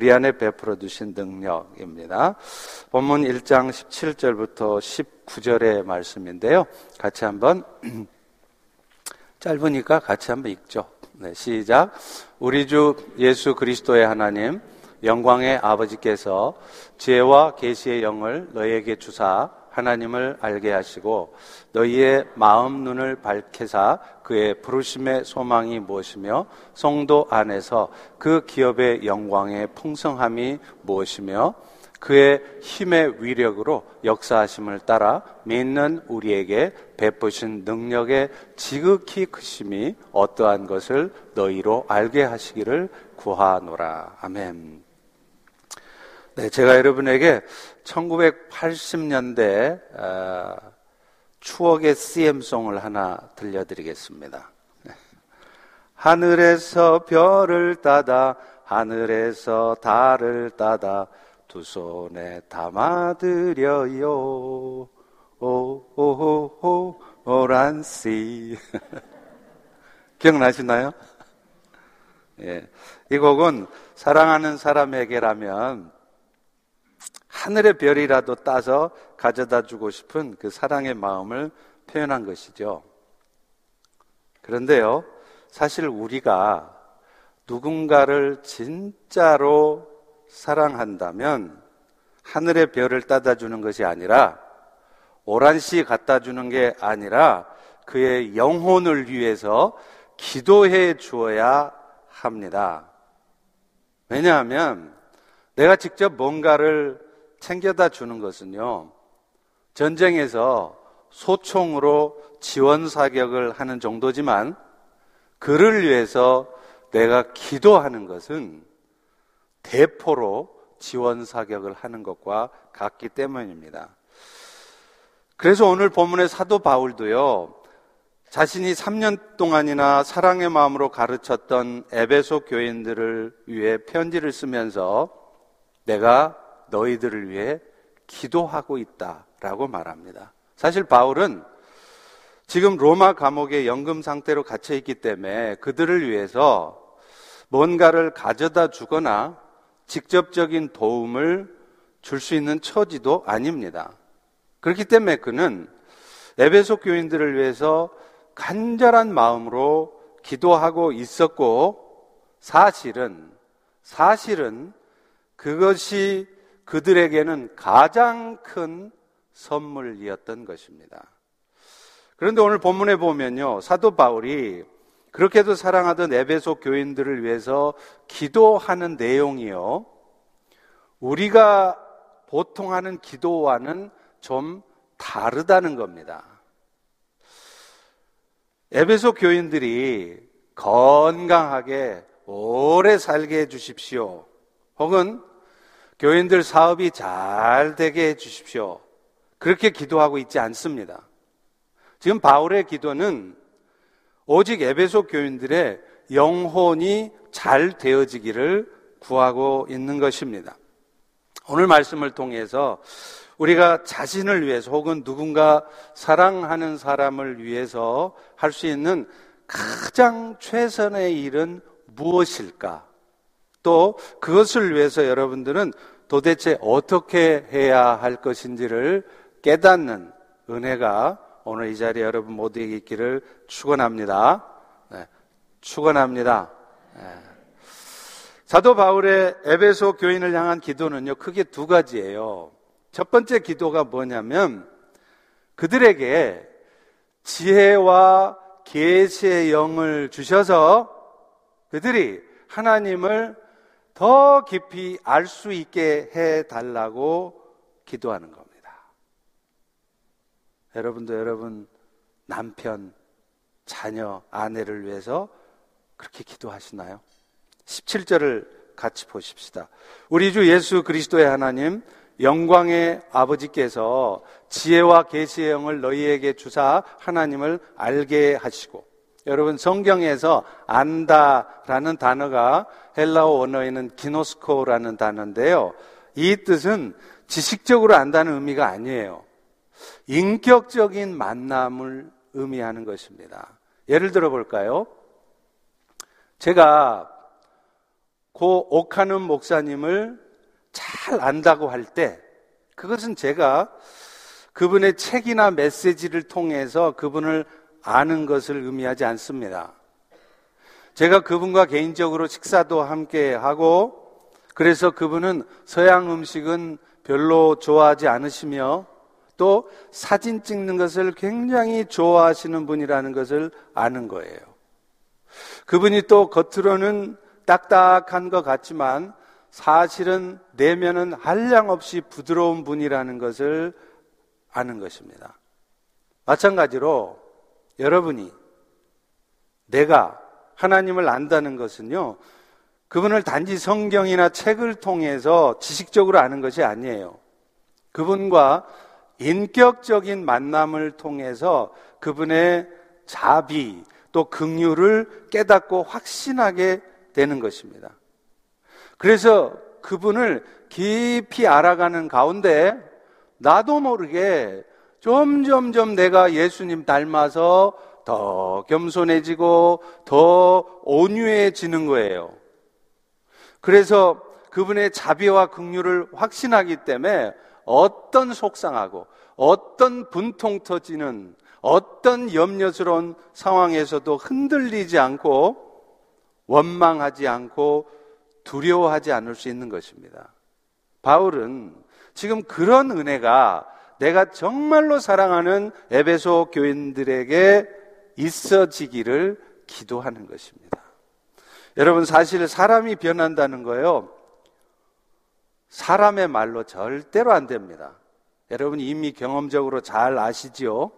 우리 안에 베풀어 주신 능력입니다. 본문 1장 17절부터 19절의 말씀인데요. 같이 한번 짧으니까 같이 한번 읽죠. 네, 시작. 우리 주 예수 그리스도의 하나님 영광의 아버지께서 지혜와 계시의 영을 너희에게 주사 하나님을 알게 하시고 너희의 마음 눈을 밝히사 그의 부르심의 소망이 무엇이며 성도 안에서 그 기업의 영광의 풍성함이 무엇이며 그의 힘의 위력으로 역사하심을 따라 믿는 우리에게 베푸신 능력의 지극히 크심이 어떠한 것을 너희로 알게 하시기를 구하노라. 아멘. 네, 제가 여러분에게 1980년대 어, 추억의 CM송을 하나 들려드리겠습니다. 네. 하늘에서 별을 따다 하늘에서 달을 따다 두 손에 담아드려요 오 오 오 오란씨 기억나시나요? 예. 이 곡은 사랑하는 사람에게라면 하늘의 별이라도 따서 가져다 주고 싶은 그 사랑의 마음을 표현한 것이죠. 그런데요, 사실 우리가 누군가를 진짜로 사랑한다면 하늘의 별을 따다 주는 것이 아니라 오란씨 갖다 주는 게 아니라 그의 영혼을 위해서 기도해 주어야 합니다. 왜냐하면 내가 직접 뭔가를 챙겨다 주는 것은요, 전쟁에서 소총으로 지원 사격을 하는 정도지만 그를 위해서 내가 기도하는 것은 대포로 지원 사격을 하는 것과 같기 때문입니다. 그래서 오늘 본문의 사도 바울도요, 자신이 3년 동안이나 사랑의 마음으로 가르쳤던 에베소 교인들을 위해 편지를 쓰면서 내가 너희들을 위해 기도하고 있다라고 말합니다. 사실 바울은 지금 로마 감옥에 연금 상태로 갇혀 있기 때문에 그들을 위해서 뭔가를 가져다 주거나 직접적인 도움을 줄 수 있는 처지도 아닙니다. 그렇기 때문에 그는 에베소 교인들을 위해서 간절한 마음으로 기도하고 있었고 사실은 사실은 그것이 그들에게는 가장 큰 선물이었던 것입니다. 그런데 오늘 본문에 보면요. 사도 바울이 그렇게도 사랑하던 에베소 교인들을 위해서 기도하는 내용이요. 우리가 보통 하는 기도와는 좀 다르다는 겁니다. 에베소 교인들이 건강하게 오래 살게 해 주십시오. 혹은 교인들 사업이 잘 되게 해 주십시오. 그렇게 기도하고 있지 않습니다. 지금 바울의 기도는 오직 에베소 교인들의 영혼이 잘 되어지기를 구하고 있는 것입니다. 오늘 말씀을 통해서 우리가 자신을 위해서 혹은 누군가 사랑하는 사람을 위해서 할 수 있는 가장 최선의 일은 무엇일까? 또 그것을 위해서 여러분들은 도대체 어떻게 해야 할 것인지를 깨닫는 은혜가 오늘 이 자리에 여러분 모두에게 있기를 축원합니다. 네, 축원합니다. 네. 사도 바울의 에베소 교인을 향한 기도는요 크게 두 가지예요. 첫 번째 기도가 뭐냐면 그들에게 지혜와 계시의 영을 주셔서 그들이 하나님을 더 깊이 알 수 있게 해 달라고 기도하는 겁니다. 여러분도 여러분 남편, 자녀, 아내를 위해서 그렇게 기도하시나요? 17절을 같이 보십시다. 우리 주 예수 그리스도의 하나님 영광의 아버지께서 지혜와 계시의 영을 너희에게 주사 하나님을 알게 하시고 여러분 성경에서 안다라는 단어가 헬라어 원어에는 기노스코라는 단어인데요. 이 뜻은 지식적으로 안다는 의미가 아니에요. 인격적인 만남을 의미하는 것입니다. 예를 들어 볼까요? 제가 고 옥하는 목사님을 잘 안다고 할 때 그것은 제가 그분의 책이나 메시지를 통해서 그분을 아는 것을 의미하지 않습니다. 제가 그분과 개인적으로 식사도 함께 하고 그래서 그분은 서양 음식은 별로 좋아하지 않으시며 또 사진 찍는 것을 굉장히 좋아하시는 분이라는 것을 아는 거예요. 그분이 또 겉으로는 딱딱한 것 같지만 사실은 내면은 한량없이 부드러운 분이라는 것을 아는 것입니다. 마찬가지로 여러분이 내가 하나님을 안다는 것은요, 그분을 단지 성경이나 책을 통해서 지식적으로 아는 것이 아니에요. 그분과 인격적인 만남을 통해서 그분의 자비 또 긍휼을 깨닫고 확신하게 되는 것입니다. 그래서 그분을 깊이 알아가는 가운데 나도 모르게 점점점 내가 예수님 닮아서 더 겸손해지고 더 온유해지는 거예요. 그래서 그분의 자비와 긍휼을 확신하기 때문에 어떤 속상하고 어떤 분통 터지는 어떤 염려스러운 상황에서도 흔들리지 않고 원망하지 않고 두려워하지 않을 수 있는 것입니다. 바울은 지금 그런 은혜가 내가 정말로 사랑하는 에베소 교인들에게 있어지기를 기도하는 것입니다. 여러분 사실 사람이 변한다는 거요. 사람의 말로 절대로 안 됩니다. 여러분 이미 경험적으로 잘 아시지요?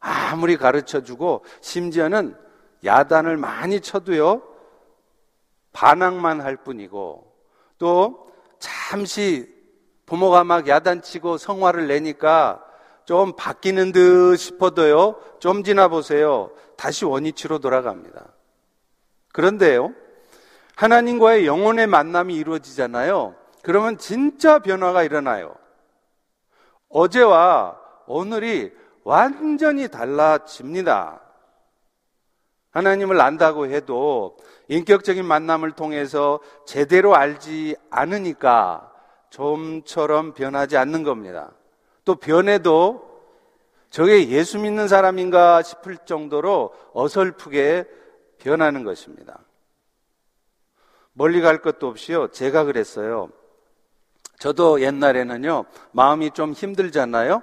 아무리 가르쳐 주고 심지어는 야단을 많이 쳐도요. 반항만 할 뿐이고 또 잠시 부모가 막 야단치고 성화를 내니까 좀 바뀌는 듯 싶어도요. 좀 지나 보세요. 다시 원위치로 돌아갑니다. 그런데요, 하나님과의 영혼의 만남이 이루어지잖아요. 그러면 진짜 변화가 일어나요. 어제와 오늘이 완전히 달라집니다. 하나님을 안다고 해도 인격적인 만남을 통해서 제대로 알지 않으니까 좀처럼 변하지 않는 겁니다. 또 변해도 저게 예수 믿는 사람인가 싶을 정도로 어설프게 변하는 것입니다. 멀리 갈 것도 없이요. 제가 그랬어요. 저도 옛날에는요, 마음이 좀 힘들잖아요?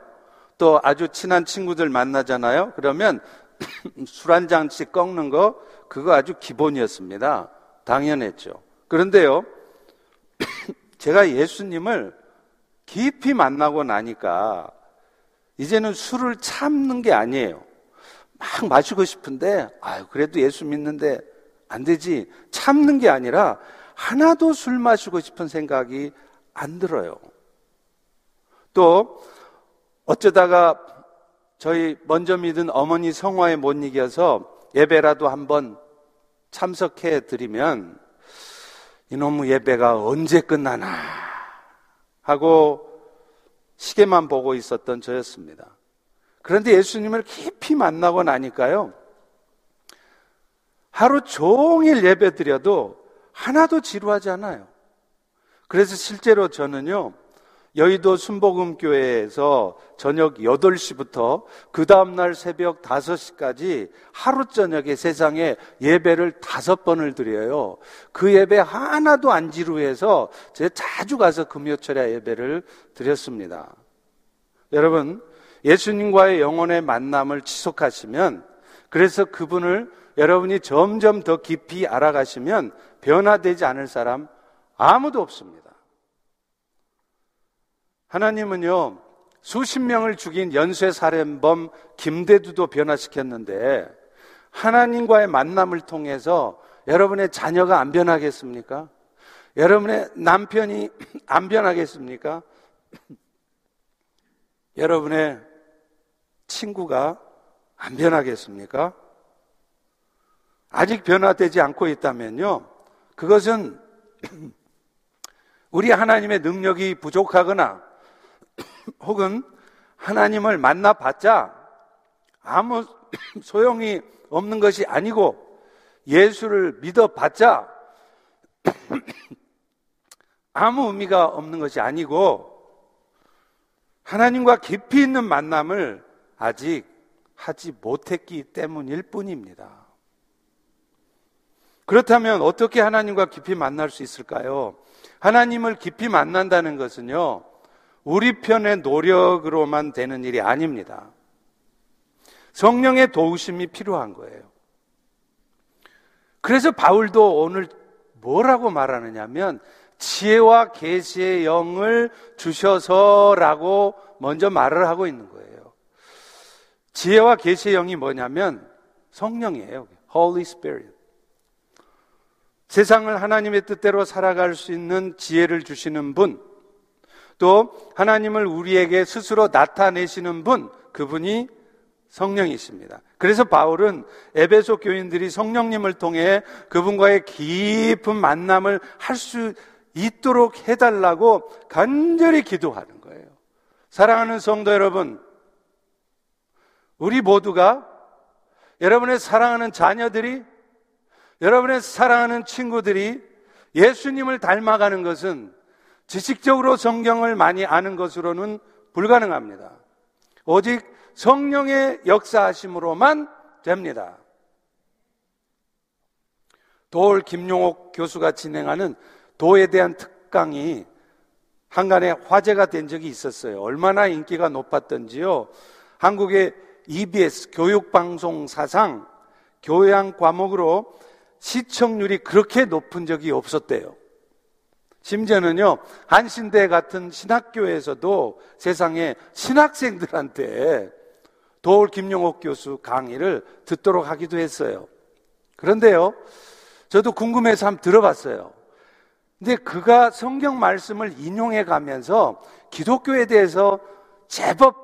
또 아주 친한 친구들 만나잖아요? 그러면 술 한 잔씩 꺾는 거, 그거 아주 기본이었습니다. 당연했죠. 그런데요, 제가 예수님을 깊이 만나고 나니까, 이제는 술을 참는 게 아니에요. 막 마시고 싶은데, 아유, 그래도 예수 믿는데 안 되지. 참는 게 아니라 하나도 술 마시고 싶은 생각이 안 들어요. 또, 어쩌다가 저희 먼저 믿은 어머니 성화에 못 이겨서 예배라도 한번 참석해 드리면 이놈의 예배가 언제 끝나나 하고 시계만 보고 있었던 저였습니다. 그런데 예수님을 깊이 만나고 나니까요. 하루 종일 예배 드려도 하나도 지루하지 않아요. 그래서 실제로 저는요, 여의도 순복음교회에서 저녁 8시부터 그 다음날 새벽 5시까지 하루 저녁에 세상에 예배를 다섯 번을 드려요. 그 예배 하나도 안 지루해서 제가 자주 가서 금요철에 예배를 드렸습니다. 여러분, 예수님과의 영혼의 만남을 지속하시면 그래서 그분을 여러분이 점점 더 깊이 알아가시면 변화되지 않을 사람 아무도 없습니다. 하나님은요, 수십 명을 죽인 연쇄 살인범 김대두도 변화시켰는데 하나님과의 만남을 통해서 여러분의 자녀가 안 변하겠습니까? 여러분의 남편이 안 변하겠습니까? 여러분의 친구가 안 변하겠습니까? 아직 변화되지 않고 있다면요. 그것은 우리 하나님의 능력이 부족하거나 혹은 하나님을 만나봤자 아무 소용이 없는 것이 아니고 예수를 믿어봤자 아무 의미가 없는 것이 아니고 하나님과 깊이 있는 만남을 아직 하지 못했기 때문일 뿐입니다. 그렇다면 어떻게 하나님과 깊이 만날 수 있을까요? 하나님을 깊이 만난다는 것은요, 우리 편의 노력으로만 되는 일이 아닙니다. 성령의 도우심이 필요한 거예요. 그래서 바울도 오늘 뭐라고 말하느냐면 지혜와 계시의 영을 주셔서라고 먼저 말을 하고 있는 거예요. 지혜와 계시의 영이 뭐냐면 성령이에요. Holy Spirit. 세상을 하나님의 뜻대로 살아갈 수 있는 지혜를 주시는 분, 또 하나님을 우리에게 스스로 나타내시는 분, 그분이 성령이십니다. 그래서 바울은 에베소 교인들이 성령님을 통해 그분과의 깊은 만남을 할 수 있도록 해달라고 간절히 기도하는 거예요. 사랑하는 성도 여러분, 우리 모두가 여러분의 사랑하는 자녀들이 여러분의 사랑하는 친구들이 예수님을 닮아가는 것은 지식적으로 성경을 많이 아는 것으로는 불가능합니다. 오직 성령의 역사하심으로만 됩니다. 도올 김용옥 교수가 진행하는 도에 대한 특강이 한간에 화제가 된 적이 있었어요. 얼마나 인기가 높았던지요. 한국의 EBS 교육방송 사상 교양 과목으로 시청률이 그렇게 높은 적이 없었대요. 심지어는요, 한신대 같은 신학교에서도 세상에 신학생들한테 도울 김용옥 교수 강의를 듣도록 하기도 했어요. 그런데요, 저도 궁금해서 한번 들어봤어요. 근데 그가 성경 말씀을 인용해 가면서 기독교에 대해서 제법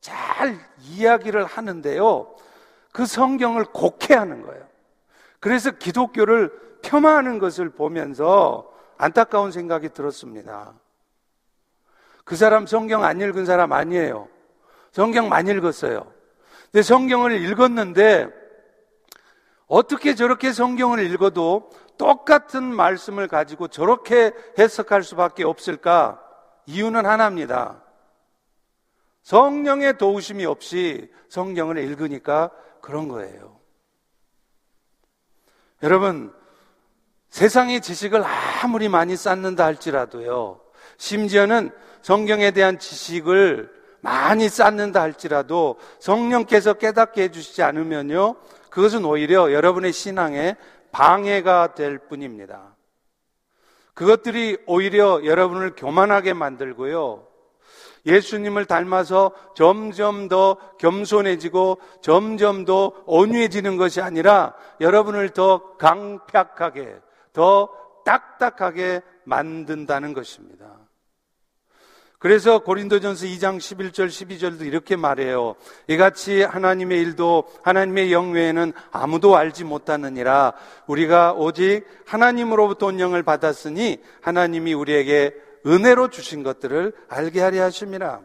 잘 이야기를 하는데요. 그 성경을 곡해하는 거예요. 그래서 기독교를 폄하하는 것을 보면서 안타까운 생각이 들었습니다. 그 사람 성경 안 읽은 사람 아니에요. 성경 많이 읽었어요. 근데 성경을 읽었는데 어떻게 저렇게 성경을 읽어도 똑같은 말씀을 가지고 저렇게 해석할 수밖에 없을까? 이유는 하나입니다. 성령의 도우심이 없이 성경을 읽으니까 그런 거예요. 여러분, 세상의 지식을 아무리 많이 쌓는다 할지라도요, 심지어는 성경에 대한 지식을 많이 쌓는다 할지라도 성령께서 깨닫게 해주시지 않으면요, 그것은 오히려 여러분의 신앙에 방해가 될 뿐입니다. 그것들이 오히려 여러분을 교만하게 만들고요. 예수님을 닮아서 점점 더 겸손해지고 점점 더 온유해지는 것이 아니라 여러분을 더 강팍하게, 더 딱딱하게 만든다는 것입니다. 그래서 고린도전서 2장 11절 12절도 이렇게 말해요. 이같이 하나님의 일도 하나님의 영 외에는 아무도 알지 못하느니라 우리가 오직 하나님으로부터 온 영을 받았으니 하나님이 우리에게 은혜로 주신 것들을 알게 하려 하심이라.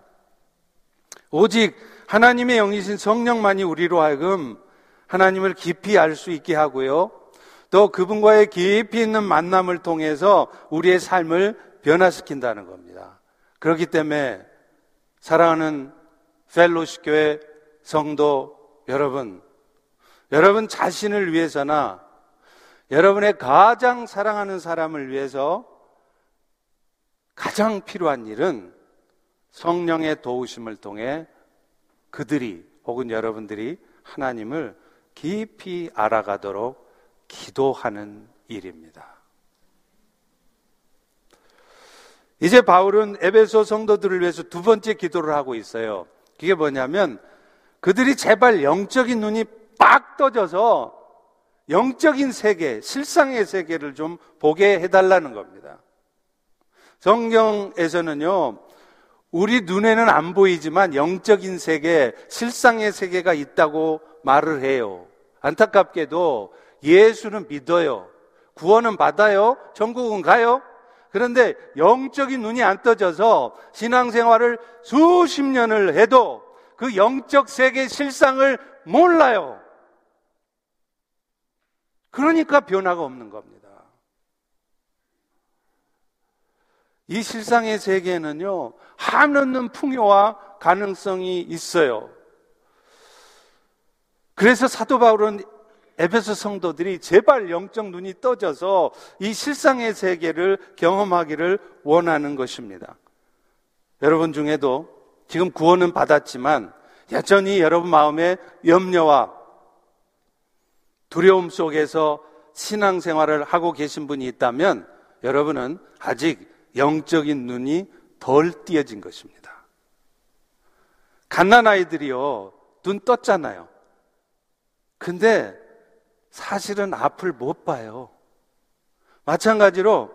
오직 하나님의 영이신 성령만이 우리로 하여금 하나님을 깊이 알 수 있게 하고요. 또 그분과의 깊이 있는 만남을 통해서 우리의 삶을 변화시킨다는 겁니다. 그렇기 때문에 사랑하는 펠로시 교회 성도 여러분, 여러분 자신을 위해서나 여러분의 가장 사랑하는 사람을 위해서 가장 필요한 일은 성령의 도우심을 통해 그들이 혹은 여러분들이 하나님을 깊이 알아가도록 기도하는 일입니다. 이제 바울은 에베소 성도들을 위해서 두 번째 기도를 하고 있어요. 그게 뭐냐면 그들이 제발 영적인 눈이 빡 떠져서 영적인 세계, 실상의 세계를 좀 보게 해달라는 겁니다. 성경에서는요, 우리 눈에는 안 보이지만 영적인 세계, 실상의 세계가 있다고 말을 해요. 안타깝게도 예수는 믿어요. 구원은 받아요. 천국은 가요. 그런데 영적인 눈이 안 떠져서 신앙생활을 수십 년을 해도 그 영적 세계 실상을 몰라요. 그러니까 변화가 없는 겁니다. 이 실상의 세계에는요, 한없는 풍요와 가능성이 있어요. 그래서 사도 바울은 에베소 성도들이 제발 영적 눈이 떠져서 이 실상의 세계를 경험하기를 원하는 것입니다. 여러분 중에도 지금 구원은 받았지만 여전히 여러분 마음에 염려와 두려움 속에서 신앙생활을 하고 계신 분이 있다면 여러분은 아직 영적인 눈이 덜 띄어진 것입니다. 갓난 아이들이요, 눈 떴잖아요. 근데 사실은 앞을 못 봐요. 마찬가지로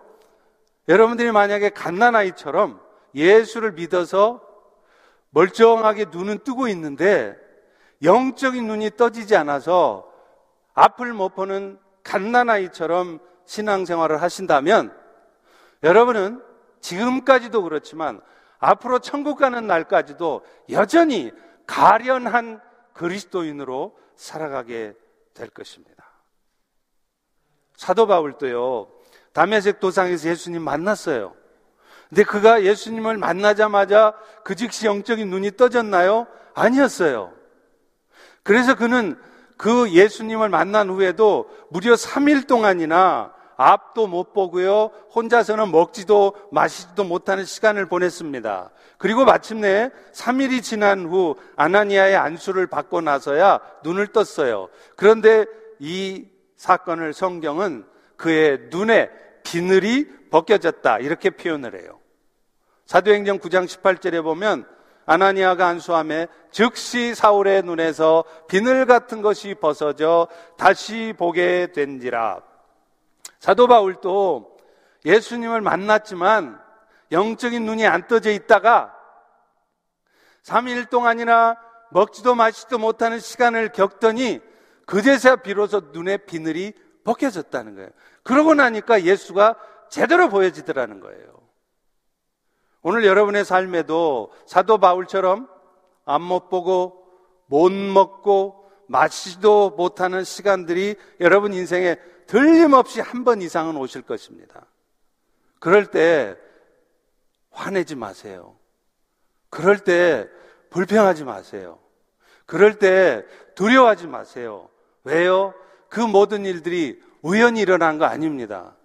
여러분들이 만약에 갓난아이처럼 예수를 믿어서 멀쩡하게 눈은 뜨고 있는데 영적인 눈이 떠지지 않아서 앞을 못 보는 갓난아이처럼 신앙생활을 하신다면 여러분은 지금까지도 그렇지만 앞으로 천국 가는 날까지도 여전히 가련한 그리스도인으로 살아가게 될 것입니다. 사도 바울도요, 담에색 도상에서 예수님 만났어요. 근데 그가 예수님을 만나자마자 그 즉시 영적인 눈이 떠졌나요? 아니었어요. 그래서 그는 그 예수님을 만난 후에도 무려 3일 동안이나 앞도 못 보고요. 혼자서는 먹지도 마시지도 못하는 시간을 보냈습니다. 그리고 마침내 3일이 지난 후 아나니아의 안수를 받고 나서야 눈을 떴어요. 그런데 이 사건을 성경은 그의 눈에 비늘이 벗겨졌다. 이렇게 표현을 해요. 사도행전 9장 18절에 보면 아나니아가 안수함에 즉시 사울의 눈에서 비늘 같은 것이 벗어져 다시 보게 된지라. 사도 바울도 예수님을 만났지만 영적인 눈이 안 떠져 있다가 3일 동안이나 먹지도 마시지도 못하는 시간을 겪더니 그제서야 비로소 눈에 비늘이 벗겨졌다는 거예요. 그러고 나니까 예수가 제대로 보여지더라는 거예요. 오늘 여러분의 삶에도 사도 바울처럼 안 못 보고 못 먹고 마시지도 못하는 시간들이 여러분 인생에 틀림없이 한 번 이상은 오실 것입니다. 그럴 때 화내지 마세요. 그럴 때 불평하지 마세요. 그럴 때 두려워하지 마세요. 왜요? 그 모든 일들이 우연히 일어난 거 아닙니다.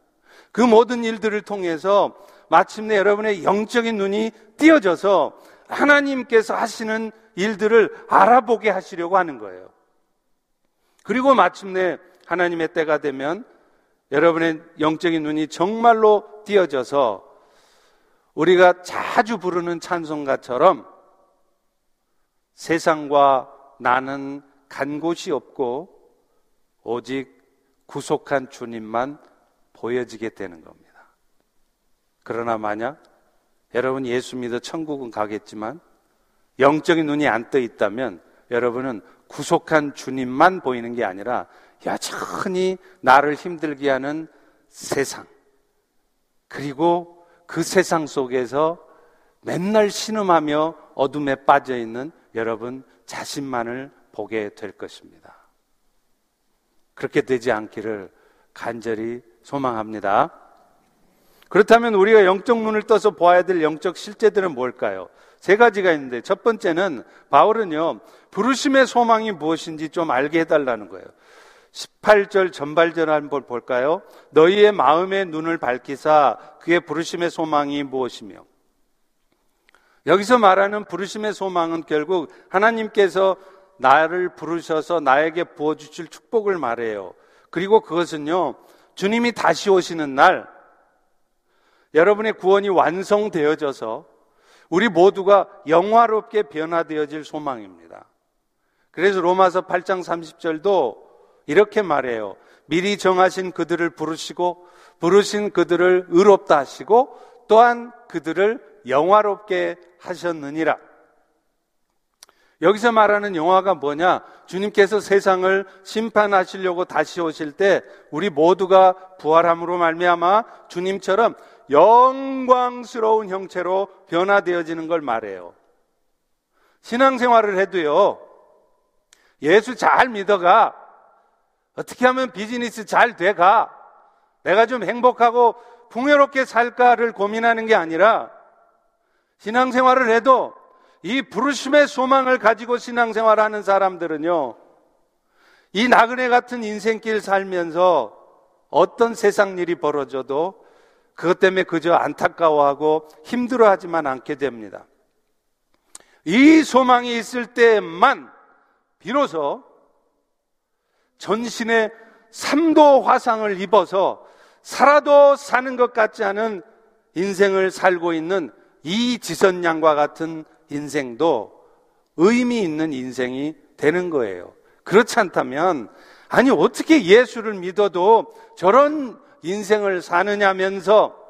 그 모든 일들을 통해서 마침내 여러분의 영적인 눈이 띄어져서 하나님께서 하시는 일들을 알아보게 하시려고 하는 거예요. 그리고 마침내 하나님의 때가 되면 여러분의 영적인 눈이 정말로 띄어져서 우리가 자주 부르는 찬송가처럼 세상과 나는 간 곳이 없고 오직 구속한 주님만 보여지게 되는 겁니다. 그러나 만약 여러분 예수 믿어 천국은 가겠지만 영적인 눈이 안 떠 있다면 여러분은 구속한 주님만 보이는 게 아니라 여전히 나를 힘들게 하는 세상, 그리고 그 세상 속에서 맨날 신음하며 어둠에 빠져 있는 여러분 자신만을 보게 될 것입니다. 그렇게 되지 않기를 간절히 소망합니다. 그렇다면 우리가 영적 눈을 떠서 보아야 될 영적 실제들은 뭘까요? 세 가지가 있는데 첫 번째는 바울은요, 부르심의 소망이 무엇인지 좀 알게 해달라는 거예요. 18절 전발절 한번 볼까요? 너희의 마음의 눈을 밝히사 그의 부르심의 소망이 무엇이며 여기서 말하는 부르심의 소망은 결국 하나님께서 나를 부르셔서 나에게 부어주실 축복을 말해요. 그리고 그것은요, 주님이 다시 오시는 날, 여러분의 구원이 완성되어져서 우리 모두가 영화롭게 변화되어질 소망입니다. 그래서 로마서 8장 30절도 이렇게 말해요. 미리 정하신 그들을 부르시고 부르신 그들을 의롭다 하시고 또한 그들을 영화롭게 하셨느니라. 여기서 말하는 영화가 뭐냐? 주님께서 세상을 심판하시려고 다시 오실 때 우리 모두가 부활함으로 말미암아 주님처럼 영광스러운 형체로 변화되어지는 걸 말해요. 신앙생활을 해도요. 예수 잘 믿어가. 어떻게 하면 비즈니스 잘 돼가. 내가 좀 행복하고 풍요롭게 살까를 고민하는 게 아니라 신앙생활을 해도 이 부르심의 소망을 가지고 신앙생활 하는 사람들은요, 이 나그네 같은 인생길 살면서 어떤 세상 일이 벌어져도 그것 때문에 그저 안타까워하고 힘들어하지만 않게 됩니다. 이 소망이 있을 때만 비로소 전신의 삼도 화상을 입어서 살아도 사는 것 같지 않은 인생을 살고 있는 이 지선 양과 같은 인생도 의미 있는 인생이 되는 거예요. 그렇지 않다면, 아니, 어떻게 예수를 믿어도 저런 인생을 사느냐면서,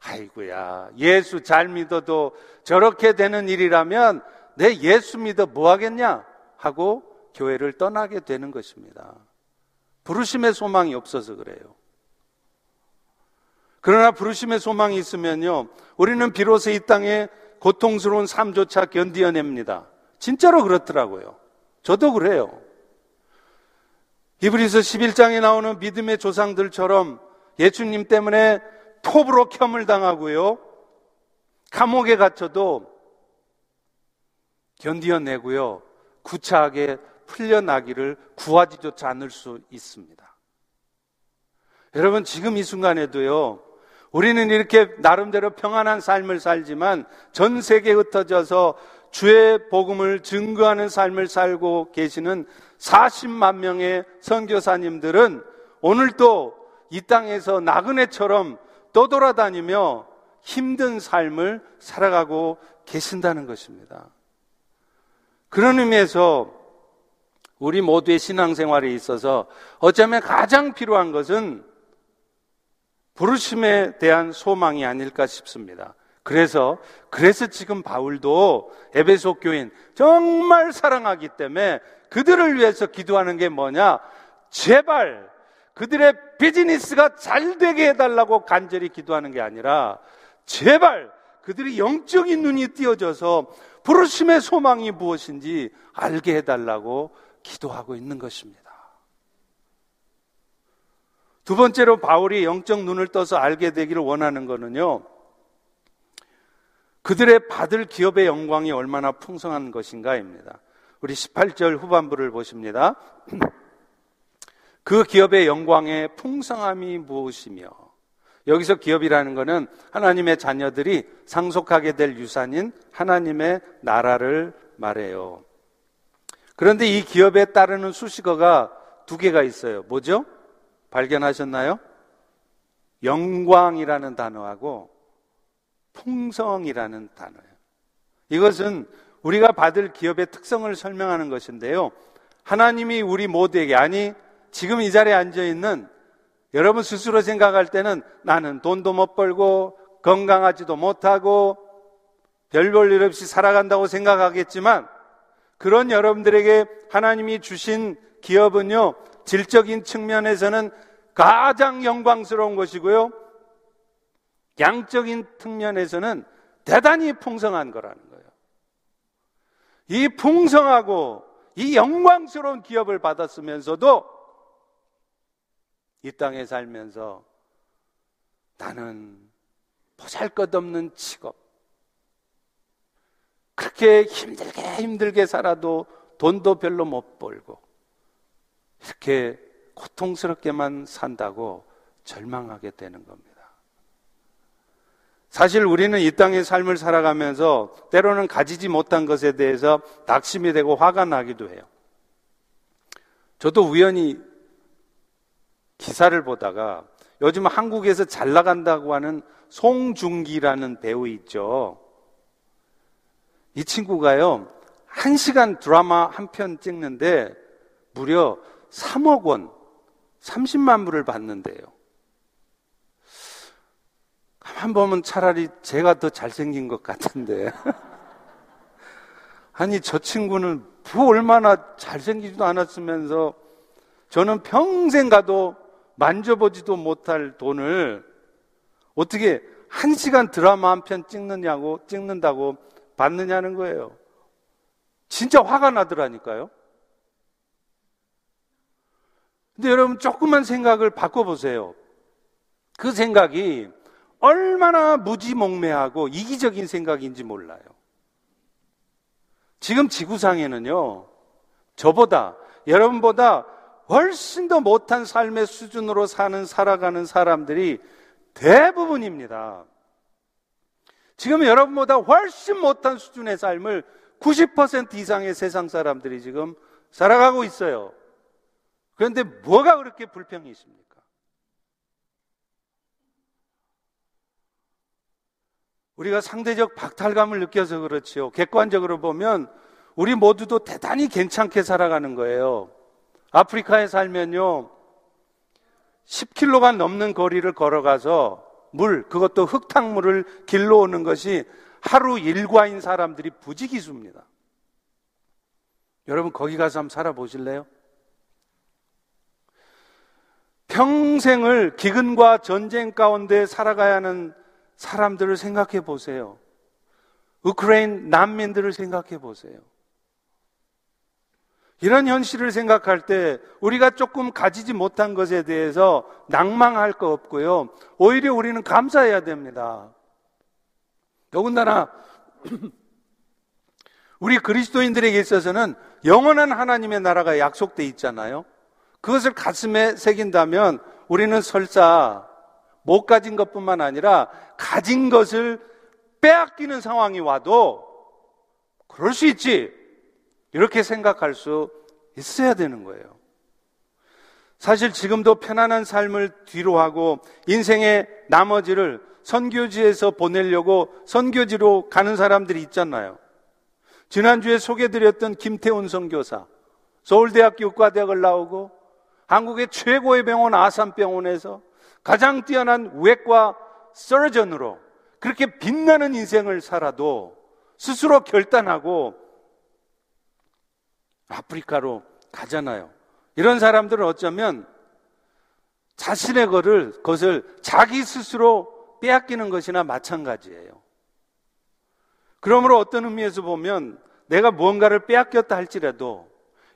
아이구야 예수 잘 믿어도 저렇게 되는 일이라면 내 예수 믿어 뭐 하겠냐? 하고 교회를 떠나게 되는 것입니다. 부르심의 소망이 없어서 그래요. 그러나 부르심의 소망이 있으면요, 우리는 비로소 이 땅에 고통스러운 삶조차 견디어냅니다. 진짜로 그렇더라고요. 저도 그래요. 이브리서 11장에 나오는 믿음의 조상들처럼 예수님 때문에 톱으로 켬을 당하고요. 감옥에 갇혀도 견디어내고요. 구차하게 풀려나기를 구하지조차 않을 수 있습니다. 여러분, 지금 이 순간에도요, 우리는 이렇게 나름대로 평안한 삶을 살지만 전 세계에 흩어져서 주의 복음을 증거하는 삶을 살고 계시는 40만 명의 선교사님들은 오늘도 이 땅에서 나그네처럼 떠돌아다니며 힘든 삶을 살아가고 계신다는 것입니다. 그런 의미에서 우리 모두의 신앙생활에 있어서 어쩌면 가장 필요한 것은 부르심에 대한 소망이 아닐까 싶습니다. 그래서 그래서 지금 바울도 에베소 교인 정말 사랑하기 때문에 그들을 위해서 기도하는 게 뭐냐? 제발 그들의 비즈니스가 잘 되게 해달라고 간절히 기도하는 게 아니라 제발 그들이 영적인 눈이 띄어져서 부르심의 소망이 무엇인지 알게 해달라고 기도하고 있는 것입니다. 두 번째로 바울이 영적 눈을 떠서 알게 되기를 원하는 것은요. 그들의 받을 기업의 영광이 얼마나 풍성한 것인가입니다. 우리 18절 후반부를 보십니다. 그 기업의 영광의 풍성함이 무엇이며 여기서 기업이라는 것은 하나님의 자녀들이 상속하게 될 유산인 하나님의 나라를 말해요. 그런데 이 기업에 따르는 수식어가 두 개가 있어요. 뭐죠? 발견하셨나요? 영광이라는 단어하고 풍성이라는 단어예요. 이것은 우리가 받을 기업의 특성을 설명하는 것인데요. 하나님이 우리 모두에게, 아니, 지금 이 자리에 앉아 있는 여러분 스스로 생각할 때는 나는 돈도 못 벌고 건강하지도 못하고 별 볼 일 없이 살아간다고 생각하겠지만 그런 여러분들에게 하나님이 주신 기업은요, 질적인 측면에서는 가장 영광스러운 것이고요. 양적인 측면에서는 대단히 풍성한 거라는 거예요. 이 풍성하고 이 영광스러운 기업을 받았으면서도 이 땅에 살면서 나는 보잘 것 없는 직업. 그렇게 힘들게 힘들게 살아도 돈도 별로 못 벌고 이렇게 고통스럽게만 산다고 절망하게 되는 겁니다. 사실 우리는 이 땅의 삶을 살아가면서 때로는 가지지 못한 것에 대해서 낙심이 되고 화가 나기도 해요. 저도 우연히 기사를 보다가 요즘 한국에서 잘 나간다고 하는 송중기라는 배우 있죠. 이 친구가요, 한 시간 드라마 한 편 찍는데 무려 3억 원, 30만 불을 받는데요. 가만 보면 차라리 제가 더 잘생긴 것 같은데. 아니, 저 친구는 부 얼마나 잘생기지도 않았으면서 저는 평생 가도 만져보지도 못할 돈을 어떻게 한 시간 드라마 한 편 찍느냐고, 찍는다고 받느냐는 거예요. 진짜 화가 나더라니까요. 근데 여러분 조금만 생각을 바꿔보세요. 그 생각이 얼마나 무지몽매하고 이기적인 생각인지 몰라요. 지금 지구상에는요, 저보다, 여러분보다 훨씬 더 못한 삶의 수준으로 사는, 살아가는 사람들이 대부분입니다. 지금 여러분보다 훨씬 못한 수준의 삶을 90% 이상의 세상 사람들이 지금 살아가고 있어요. 그런데 뭐가 그렇게 불평이 있습니까? 우리가 상대적 박탈감을 느껴서 그렇지요. 객관적으로 보면 우리 모두도 대단히 괜찮게 살아가는 거예요. 아프리카에 살면요. 10km가 넘는 거리를 걸어가서 물, 그것도 흙탕물을 길러 오는 것이 하루 일과인 사람들이 부지기수입니다. 여러분, 거기 가서 한번 살아보실래요? 평생을 기근과 전쟁 가운데 살아가야 하는 사람들을 생각해 보세요. 우크라이나 난민들을 생각해 보세요. 이런 현실을 생각할 때 우리가 조금 가지지 못한 것에 대해서 낭망할 거 없고요. 오히려 우리는 감사해야 됩니다. 더군다나 우리 그리스도인들에게 있어서는 영원한 하나님의 나라가 약속돼 있잖아요. 그것을 가슴에 새긴다면 우리는 설사 못 가진 것뿐만 아니라 가진 것을 빼앗기는 상황이 와도 그럴 수 있지. 이렇게 생각할 수 있어야 되는 거예요. 사실 지금도 편안한 삶을 뒤로하고 인생의 나머지를 선교지에서 보내려고 선교지로 가는 사람들이 있잖아요. 지난주에 소개드렸던 김태훈 선교사, 서울대학교 의과대학을 나오고 한국의 최고의 병원 아산병원에서 가장 뛰어난 외과 서전으로 그렇게 빛나는 인생을 살아도 스스로 결단하고 아프리카로 가잖아요. 이런 사람들은 어쩌면 자신의 것을, 것을 자기 스스로 빼앗기는 것이나 마찬가지예요. 그러므로 어떤 의미에서 보면 내가 무언가를 빼앗겼다 할지라도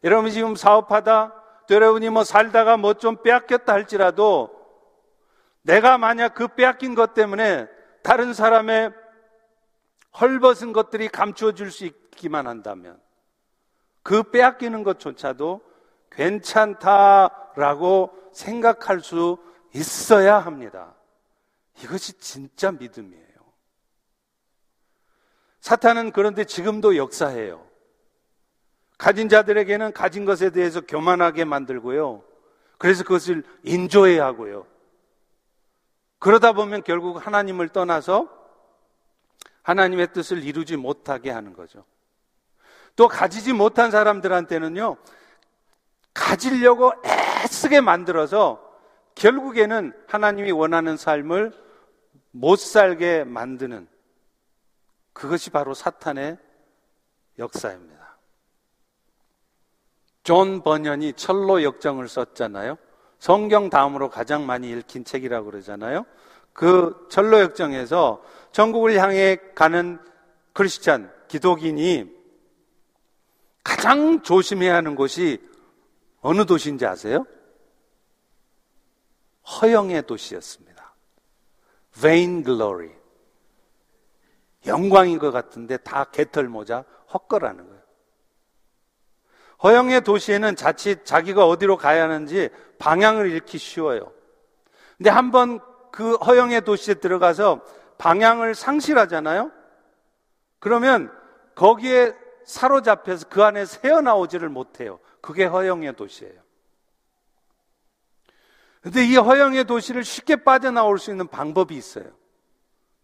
여러분이 지금 사업하다 또 여러분이 뭐 살다가 뭐 좀 빼앗겼다 할지라도 내가 만약 그 빼앗긴 것 때문에 다른 사람의 헐벗은 것들이 감추어 줄수 있기만 한다면 그 빼앗기는 것조차도 괜찮다라고 생각할 수 있어야 합니다. 이것이 진짜 믿음이에요. 사탄은 그런데 지금도 역사해요. 가진 자들에게는 가진 것에 대해서 교만하게 만들고요. 그래서 그것을 인조해야 하고요. 그러다 보면 결국 하나님을 떠나서 하나님의 뜻을 이루지 못하게 하는 거죠. 또 가지지 못한 사람들한테는요, 가지려고 애쓰게 만들어서 결국에는 하나님이 원하는 삶을 못 살게 만드는 그것이 바로 사탄의 역사입니다. 존 번연이 천로 역정을 썼잖아요. 성경 다음으로 가장 많이 읽힌 책이라고 그러잖아요. 그 천로 역정에서 천국을 향해 가는 크리스찬 기독인이 가장 조심해야 하는 곳이 어느 도시인지 아세요? 허영의 도시였습니다. vain glory. 영광인 것 같은데 다 개털 모자 헛거라는 거예요. 허영의 도시에는 자칫 자기가 어디로 가야 하는지 방향을 잃기 쉬워요. 근데 한번 그 허영의 도시에 들어가서 방향을 상실하잖아요? 그러면 거기에 사로잡혀서 그 안에 새어나오지를 못해요. 그게 허영의 도시예요. 근데 이 허영의 도시를 쉽게 빠져나올 수 있는 방법이 있어요.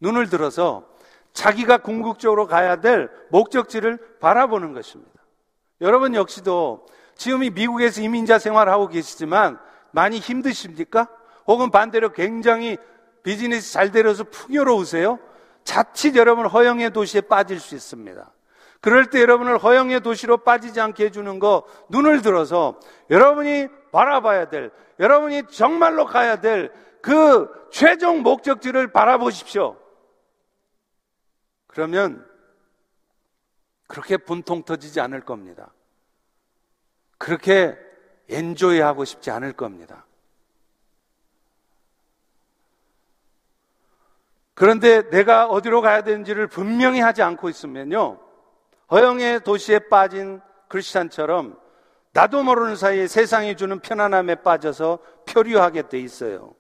눈을 들어서 자기가 궁극적으로 가야 될 목적지를 바라보는 것입니다. 여러분 역시도 지금 이 미국에서 이민자 생활하고 계시지만 많이 힘드십니까? 혹은 반대로 굉장히 비즈니스 잘 되려서 풍요로우세요? 자칫 여러분 허영의 도시에 빠질 수 있습니다. 그럴 때 여러분을 허영의 도시로 빠지지 않게 해주는 거 눈을 들어서 여러분이 바라봐야 될, 여러분이 정말로 가야 될 그 최종 목적지를 바라보십시오. 그러면 그렇게 분통 터지지 않을 겁니다. 그렇게 엔조이 하고 싶지 않을 겁니다. 그런데 내가 어디로 가야 되는지를 분명히 하지 않고 있으면요. 허영의 도시에 빠진 크리스찬처럼 나도 모르는 사이에 세상이 주는 편안함에 빠져서 표류하게 돼 있어요.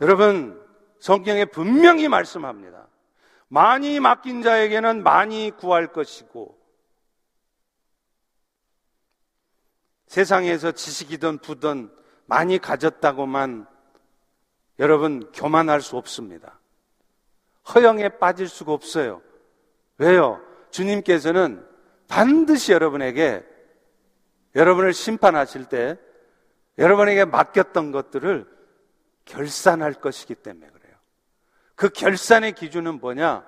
여러분, 성경에 분명히 말씀합니다. 많이 맡긴 자에게는 많이 구할 것이고, 세상에서 지식이든 부든 많이 가졌다고만 여러분 교만할 수 없습니다. 허영에 빠질 수가 없어요. 왜요? 주님께서는 반드시 여러분에게 여러분을 심판하실 때 여러분에게 맡겼던 것들을 결산할 것이기 때문에 그 결산의 기준은 뭐냐?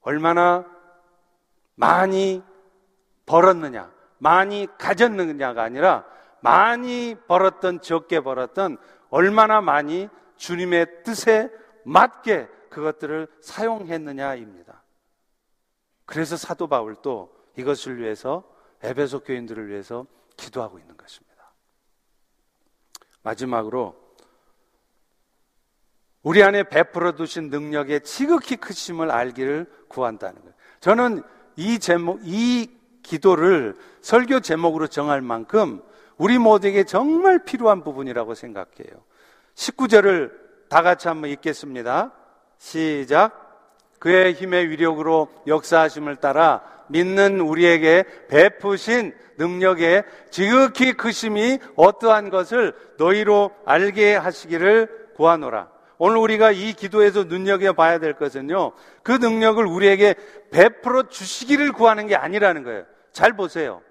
얼마나 많이 벌었느냐, 많이 가졌느냐가 아니라 많이 벌었던 적게 벌었던 얼마나 많이 주님의 뜻에 맞게 그것들을 사용했느냐입니다. 그래서 사도 바울도 이것을 위해서 에베소 교인들을 위해서 기도하고 있는 것입니다. 마지막으로 우리 안에 베풀어 두신 능력의 지극히 크심을 알기를 구한다는 거예요. 저는 이 제목, 이 기도를 설교 제목으로 정할 만큼 우리 모두에게 정말 필요한 부분이라고 생각해요. 19절을 다 같이 한번 읽겠습니다. 시작. 그의 힘의 위력으로 역사하심을 따라 믿는 우리에게 베푸신 능력의 지극히 크심이 어떠한 것을 너희로 알게 하시기를 구하노라. 오늘 우리가 이 기도에서 눈여겨봐야 될 것은요, 그 능력을 우리에게 베풀어 주시기를 구하는 게 아니라는 거예요. 잘 보세요.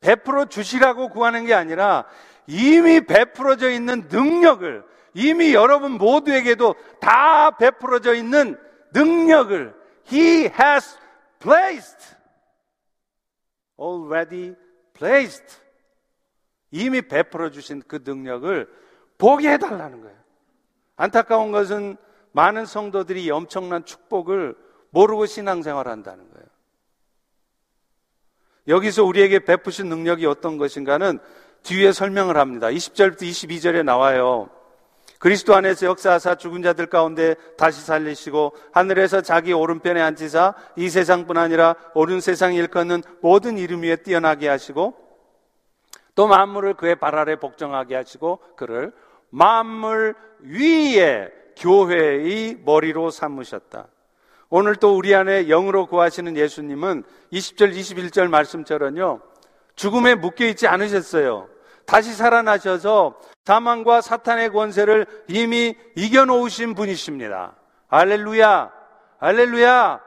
베풀어 주시라고 구하는 게 아니라 이미 베풀어져 있는 능력을 이미 여러분 모두에게도 다 베풀어져 있는 능력을 He has placed already placed 이미 베풀어 주신 그 능력을 보게 해달라는 거예요. 안타까운 것은 많은 성도들이 엄청난 축복을 모르고 신앙생활 한다는 거예요. 여기서 우리에게 베푸신 능력이 어떤 것인가는 뒤에 설명을 합니다. 20절부터 22절에 나와요. 그리스도 안에서 역사하사 죽은 자들 가운데 다시 살리시고 하늘에서 자기 오른편에 앉히사 이 세상뿐 아니라 오른 세상 일컫는 모든 이름 위에 뛰어나게 하시고 또 만물을 그의 발 아래 복종하게 하시고 그를 만물 위에 교회의 머리로 삼으셨다. 오늘 또 우리 안에 영으로 구하시는 예수님은 20절, 21절 말씀처럼요. 죽음에 묶여 있지 않으셨어요. 다시 살아나셔서 사망과 사탄의 권세를 이미 이겨놓으신 분이십니다. 알렐루야! 알렐루야!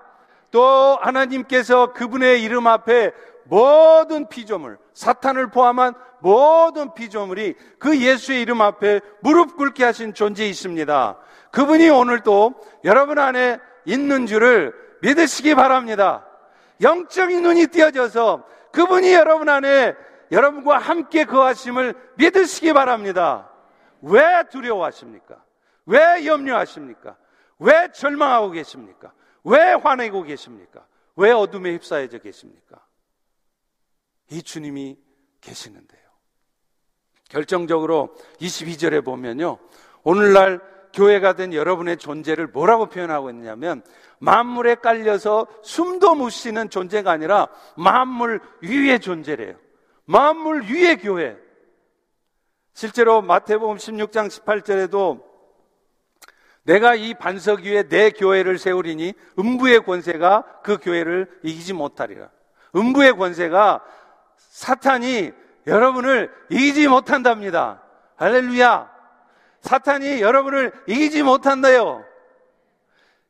또 하나님께서 그분의 이름 앞에 모든 피조물, 사탄을 포함한 모든 피조물이 그 예수의 이름 앞에 무릎 꿇게 하신 존재이십니다. 그분이 오늘도 여러분 안에 있는 줄을 믿으시기 바랍니다. 영적인 눈이 띄어져서 그분이 여러분 안에 여러분과 함께 거하심을 믿으시기 바랍니다. 왜 두려워하십니까? 왜 염려하십니까? 왜 절망하고 계십니까? 왜 화내고 계십니까? 왜 어둠에 휩싸여져 계십니까? 이 주님이 계시는데요. 결정적으로 22절에 보면요. 오늘날 교회가 된 여러분의 존재를 뭐라고 표현하고 있냐면 만물에 깔려서 숨도 못 쉬는 존재가 아니라 만물 위의 존재래요. 만물 위의 교회. 실제로 마태복음 16장 18절에도 내가 이 반석 위에 내 교회를 세우리니 음부의 권세가 그 교회를 이기지 못하리라. 음부의 권세가 사탄이 여러분을 이기지 못한답니다. 할렐루야. 사탄이 여러분을 이기지 못한다요.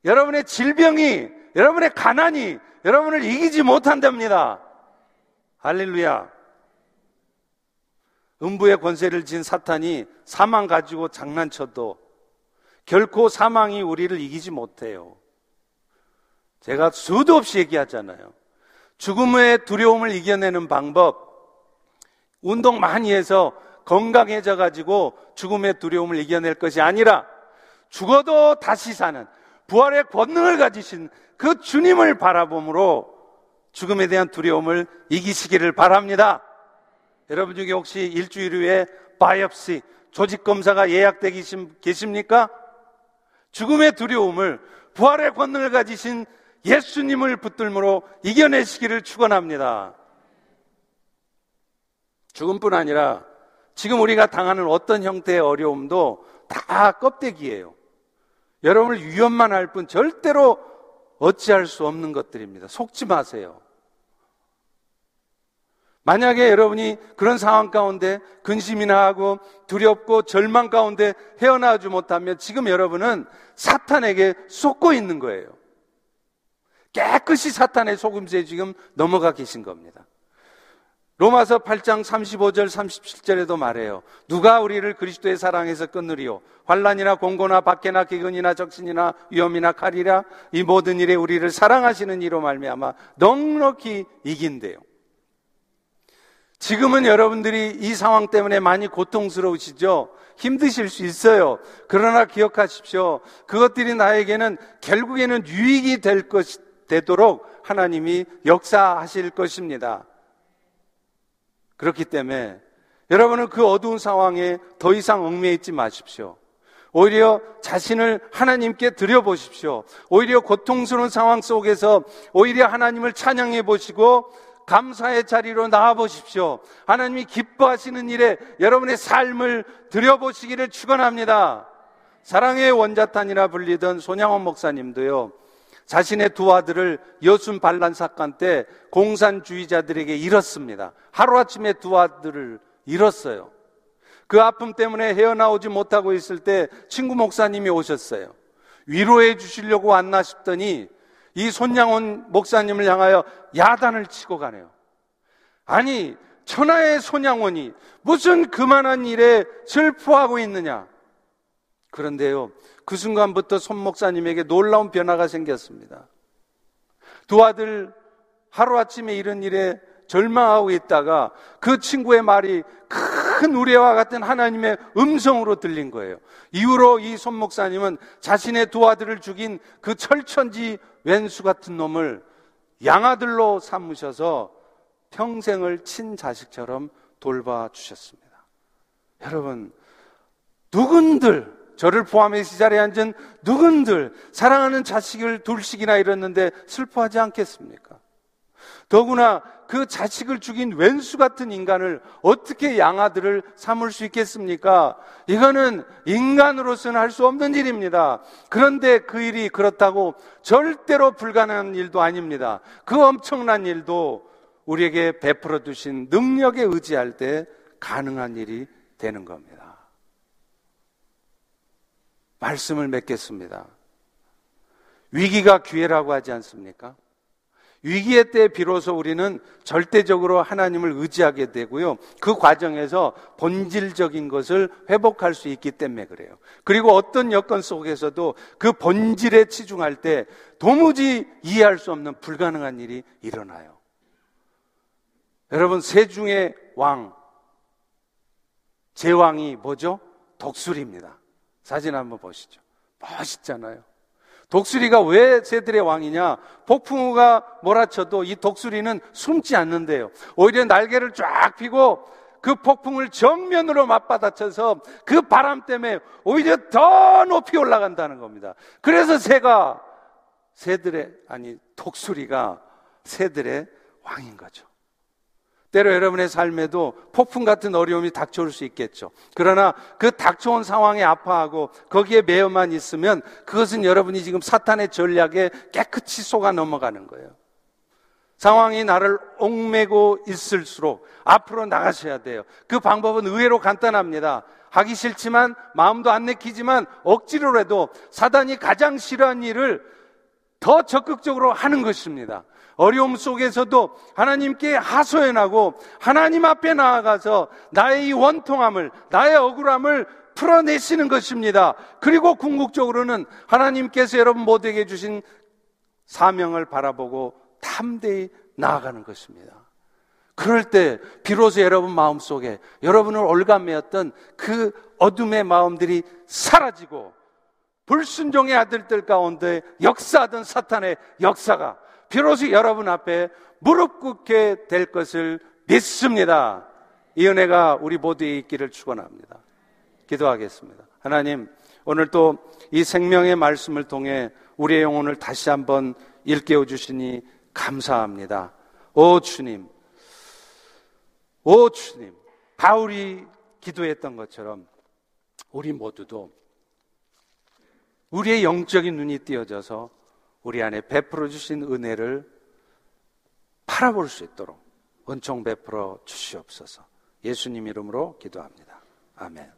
여러분의 질병이, 여러분의 가난이 여러분을 이기지 못한답니다. 할렐루야. 음부의 권세를 진 사탄이 사망 가지고 장난쳐도 결코 사망이 우리를 이기지 못해요. 제가 수도 없이 얘기하잖아요. 죽음의 두려움을 이겨내는 방법, 운동 많이 해서 건강해져 가지고 죽음의 두려움을 이겨낼 것이 아니라 죽어도 다시 사는 부활의 권능을 가지신 그 주님을 바라봄으로 죽음에 대한 두려움을 이기시기를 바랍니다. 여러분 중에 혹시 일주일 후에 바이옵시 조직 검사가 예약되기 계십니까? 죽음의 두려움을 부활의 권능을 가지신 예수님을 붙들므로 이겨내시기를 축원합니다. 죽음뿐 아니라 지금 우리가 당하는 어떤 형태의 어려움도 다 껍데기예요. 여러분을 위험만 할 뿐 절대로 어찌할 수 없는 것들입니다. 속지 마세요. 만약에 여러분이 그런 상황 가운데 근심이나 하고 두렵고 절망 가운데 헤어나오지 못하면 지금 여러분은 사탄에게 속고 있는 거예요. 깨끗이 사탄의 속임수에 지금 넘어가 계신 겁니다. 로마서 8장 35절 37절에도 말해요. 누가 우리를 그리스도의 사랑에서 끊으리요? 환란이나 공고나 박해나 기근이나 적신이나 위험이나 칼이라 이 모든 일에 우리를 사랑하시는 이로 말미암아 넉넉히 이긴대요. 지금은 여러분들이 이 상황 때문에 많이 고통스러우시죠? 힘드실 수 있어요. 그러나 기억하십시오. 그것들이 나에게는 결국에는 유익이 될 것, 되도록 하나님이 역사하실 것입니다. 그렇기 때문에 여러분은 그 어두운 상황에 더 이상 얽매여 있지 마십시오. 오히려 자신을 하나님께 드려보십시오. 오히려 고통스러운 상황 속에서 오히려 하나님을 찬양해 보시고 감사의 자리로 나와 보십시오. 하나님이 기뻐하시는 일에 여러분의 삶을 드려보시기를 축원합니다. 사랑의 원자탄이라 불리던 손양원 목사님도요. 자신의 두 아들을 여순 반란 사건 때 공산주의자들에게 잃었습니다. 하루아침에 두 아들을 잃었어요. 그 아픔 때문에 헤어나오지 못하고 있을 때 친구 목사님이 오셨어요. 위로해 주시려고 왔나 싶더니 이 손양원 목사님을 향하여 야단을 치고 가네요. 아니, 천하의 손양원이 무슨 그만한 일에 슬퍼하고 있느냐? 그런데요, 그 순간부터 손 목사님에게 놀라운 변화가 생겼습니다. 두 아들 하루아침에 이런 일에 절망하고 있다가 그 친구의 말이 큰 우레와 같은 하나님의 음성으로 들린 거예요. 이후로 이 손 목사님은 자신의 두 아들을 죽인 그 철천지 왼수 같은 놈을 양아들로 삼으셔서 평생을 친자식처럼 돌봐주셨습니다. 여러분, 누군들 저를 포함해서 이 자리에 앉은 누군들 사랑하는 자식을 둘씩이나 잃었는데 슬퍼하지 않겠습니까? 더구나 그 자식을 죽인 왼수 같은 인간을 어떻게 양아들을 삼을 수 있겠습니까? 이거는 인간으로서는 할 수 없는 일입니다. 그런데 그 일이 그렇다고 절대로 불가능한 일도 아닙니다. 그 엄청난 일도 우리에게 베풀어 두신 능력에 의지할 때 가능한 일이 되는 겁니다. 말씀을 맺겠습니다. 위기가 기회라고 하지 않습니까? 위기의 때 비로소 우리는 절대적으로 하나님을 의지하게 되고요. 그 과정에서 본질적인 것을 회복할 수 있기 때문에 그래요. 그리고 어떤 여건 속에서도 그 본질에 치중할 때 도무지 이해할 수 없는 불가능한 일이 일어나요. 여러분, 세중의 왕, 제왕이 뭐죠? 독수리입니다. 사진 한번 보시죠. 멋있잖아요. 독수리가 왜 새들의 왕이냐? 폭풍우가 몰아쳐도 이 독수리는 숨지 않는데요. 오히려 날개를 쫙 펴고 그 폭풍을 정면으로 맞받아쳐서 그 바람 때문에 오히려 더 높이 올라간다는 겁니다. 그래서 새가 새들의 아니 독수리가 새들의 왕인 거죠. 때로 여러분의 삶에도 폭풍 같은 어려움이 닥쳐올 수 있겠죠. 그러나 그 닥쳐온 상황에 아파하고 거기에 매여만 있으면 그것은 여러분이 지금 사탄의 전략에 깨끗이 속아 넘어가는 거예요. 상황이 나를 옥매고 있을수록 앞으로 나가셔야 돼요. 그 방법은 의외로 간단합니다. 하기 싫지만 마음도 안 내키지만 억지로라도 사단이 가장 싫어하는 일을 더 적극적으로 하는 것입니다. 어려움 속에서도 하나님께 하소연하고 하나님 앞에 나아가서 나의 이 원통함을, 나의 억울함을 풀어내시는 것입니다. 그리고 궁극적으로는 하나님께서 여러분 모두에게 주신 사명을 바라보고 탐대히 나아가는 것입니다. 그럴 때 비로소 여러분 마음속에 여러분을 올가매었던 그 어둠의 마음들이 사라지고 불순종의 아들들 가운데 역사하던 사탄의 역사가 비로소 여러분 앞에 무릎 꿇게 될 것을 믿습니다. 이 은혜가 우리 모두에 있기를 축원합니다. 기도하겠습니다. 하나님, 오늘 또 이 생명의 말씀을 통해 우리의 영혼을 다시 한번 일깨워 주시니 감사합니다. 오 주님, 오 주님, 바울이 기도했던 것처럼 우리 모두도 우리의 영적인 눈이 띄어져서 우리 안에 베풀어 주신 은혜를 바라볼 수 있도록 은총 베풀어 주시옵소서. 예수님 이름으로 기도합니다. 아멘.